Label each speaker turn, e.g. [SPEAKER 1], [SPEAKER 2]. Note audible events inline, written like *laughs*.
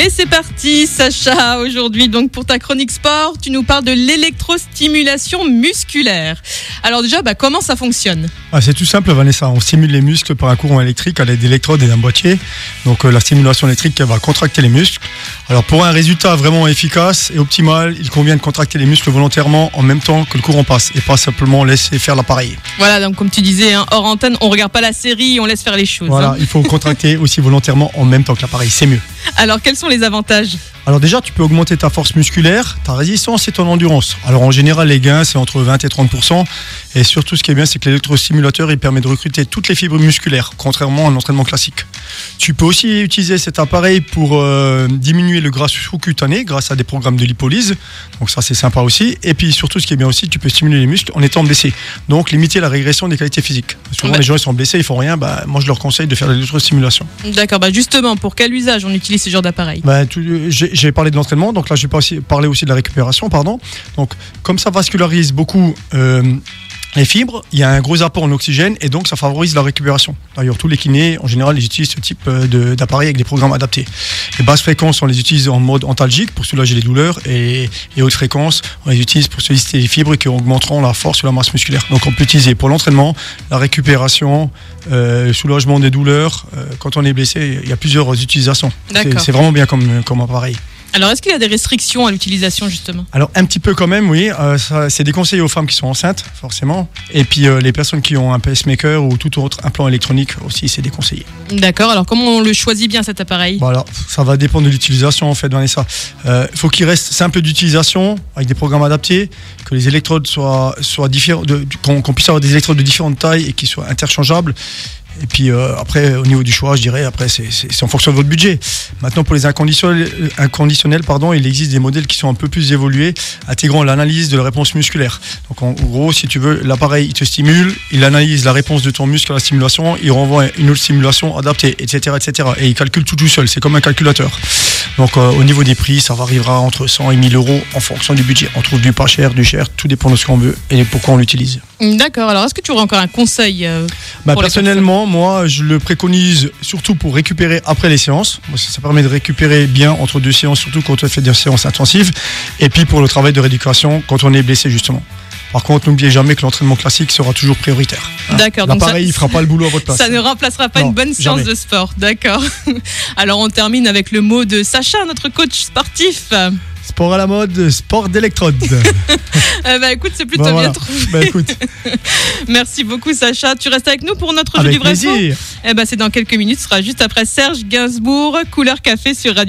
[SPEAKER 1] Et c'est parti, Sacha. Aujourd'hui, donc pour ta chronique sport, tu nous parles de l'électrostimulation musculaire. Alors déjà, bah, comment ça fonctionne?
[SPEAKER 2] Ah, C'est tout simple, Vanessa. On stimule les muscles par un courant électrique à l'aide d'électrodes et d'un boîtier. Donc euh, la stimulation électrique va contracter les muscles. Alors pour un résultat vraiment efficace et optimal, il convient de contracter les muscles volontairement en même temps que le courant passe et pas simplement laisser faire l'appareil.
[SPEAKER 1] Voilà, donc comme tu disais, hein, hors antenne, on regarde pas la série, on laisse faire les choses.
[SPEAKER 2] Voilà,
[SPEAKER 1] hein.
[SPEAKER 2] il faut contracter aussi volontairement en même temps que l'appareil, c'est mieux.
[SPEAKER 1] Alors quels sont les avantages
[SPEAKER 2] Alors déjà, tu peux augmenter ta force musculaire, ta résistance et ton endurance. Alors en général, les gains, c'est entre 20 et 30% Et surtout, ce qui est bien, c'est que l'électrostimulateur, il permet de recruter toutes les fibres musculaires, contrairement à l'entraînement classique. Tu peux aussi utiliser cet appareil pour euh, diminuer le gras sous-cutané grâce à des programmes de lipolyse. Donc ça, c'est sympa aussi. Et puis surtout, ce qui est bien aussi, tu peux stimuler les muscles en étant blessé. Donc limiter la régression des qualités physiques. Souvent, les gens ils sont blessés, ils font rien. Bah, moi, je leur conseille de faire de l'électrostimulation.
[SPEAKER 1] D'accord, bah justement, pour quel usage on utilise ce genre d'appareil?
[SPEAKER 2] Bah, tu- j'ai j'ai parlé de l'entraînement, donc là aussi- parler aussi de la récupération, pardon. Donc comme ça vascularise beaucoup euh, les fibres, il y a un gros apport en oxygène et donc ça favorise la récupération. D'ailleurs tous les kinés en général ils utilisent ce type euh, de- d'appareil avec des programmes adaptés. Les basses fréquences on les utilise en mode antalgique pour soulager les douleurs et les hautes fréquences on les utilise pour solliciter les fibres qui augmenteront la force ou la masse musculaire. Donc on peut utiliser pour l'entraînement, la récupération, euh, le soulagement des douleurs. Euh, quand on est blessé, il y a plusieurs utilisations. C'est vraiment bien comme, comme appareil.
[SPEAKER 1] Alors est-ce qu'il y a des restrictions à l'utilisation justement?
[SPEAKER 2] Alors un petit peu quand même, oui. Euh, ça, c'est déconseillé aux femmes qui sont enceintes, forcément. Et puis euh, les personnes qui ont un pacemaker ou tout autre implant électronique aussi, c'est déconseillé.
[SPEAKER 1] D'accord, alors comment on le choisit bien cet appareil?
[SPEAKER 2] Voilà, ça va dépendre de l'utilisation en fait, Vanessa. Euh, Il faut qu'il reste simple d'utilisation, avec des programmes adaptés, que les électrodes soient, soient qu'on qu'on puisse avoir des électrodes de différentes tailles et qui soient interchangeables. Et puis euh, après, au niveau du choix, je dirais, après, c'est- en fonction de votre budget. Maintenant, pour les inconditionnels, inconditionnels pardon, il existe des modèles qui sont un peu plus évolués, intégrant l'analyse de la réponse musculaire. Donc en gros, si tu veux, l'appareil, il te stimule, il analyse la réponse de ton muscle à la stimulation, il renvoie une autre stimulation adaptée, etc. etc. et il calcule tout tout seul, c'est comme un calculateur. Donc euh, au niveau des prix, ça variera entre 100 et 1000 euros en fonction du budget. On trouve du pas cher, du cher, tout dépend de ce qu'on veut et pourquoi on l'utilise.
[SPEAKER 1] D'accord, alors est-ce que tu aurais encore un conseil euh,
[SPEAKER 2] Bah,
[SPEAKER 1] Pour les
[SPEAKER 2] personnellement, moi, je le préconise surtout pour récupérer après les séances. Ça ça permet de récupérer bien entre deux séances, surtout quand on fait des séances intensives. Et puis pour le travail de rééducation quand on est blessé, justement. Par contre, n'oubliez jamais que l'entraînement classique sera toujours prioritaire. hein.
[SPEAKER 1] D'accord, donc
[SPEAKER 2] L'appareil,
[SPEAKER 1] ça-
[SPEAKER 2] il fera pas le boulot à votre place.
[SPEAKER 1] Ça ne remplacera pas
[SPEAKER 2] Non,
[SPEAKER 1] une bonne séance de sport, d'accord. *laughs* Alors on termine avec le mot de Sacha, notre coach sportif.
[SPEAKER 2] Sport à la mode, sport d'électrode. *laughs*
[SPEAKER 1] Euh, bah écoute, c'est plutôt
[SPEAKER 2] Bah,
[SPEAKER 1] bien trouvé.
[SPEAKER 2] bah écoute, *laughs*
[SPEAKER 1] Merci beaucoup Sacha. Tu restes avec nous pour notre jeu
[SPEAKER 2] avec
[SPEAKER 1] du vrai
[SPEAKER 2] plaisir.
[SPEAKER 1] Eh ben c'est dans quelques minutes, ce sera juste après Serge Gainsbourg, couleur café sur Radio.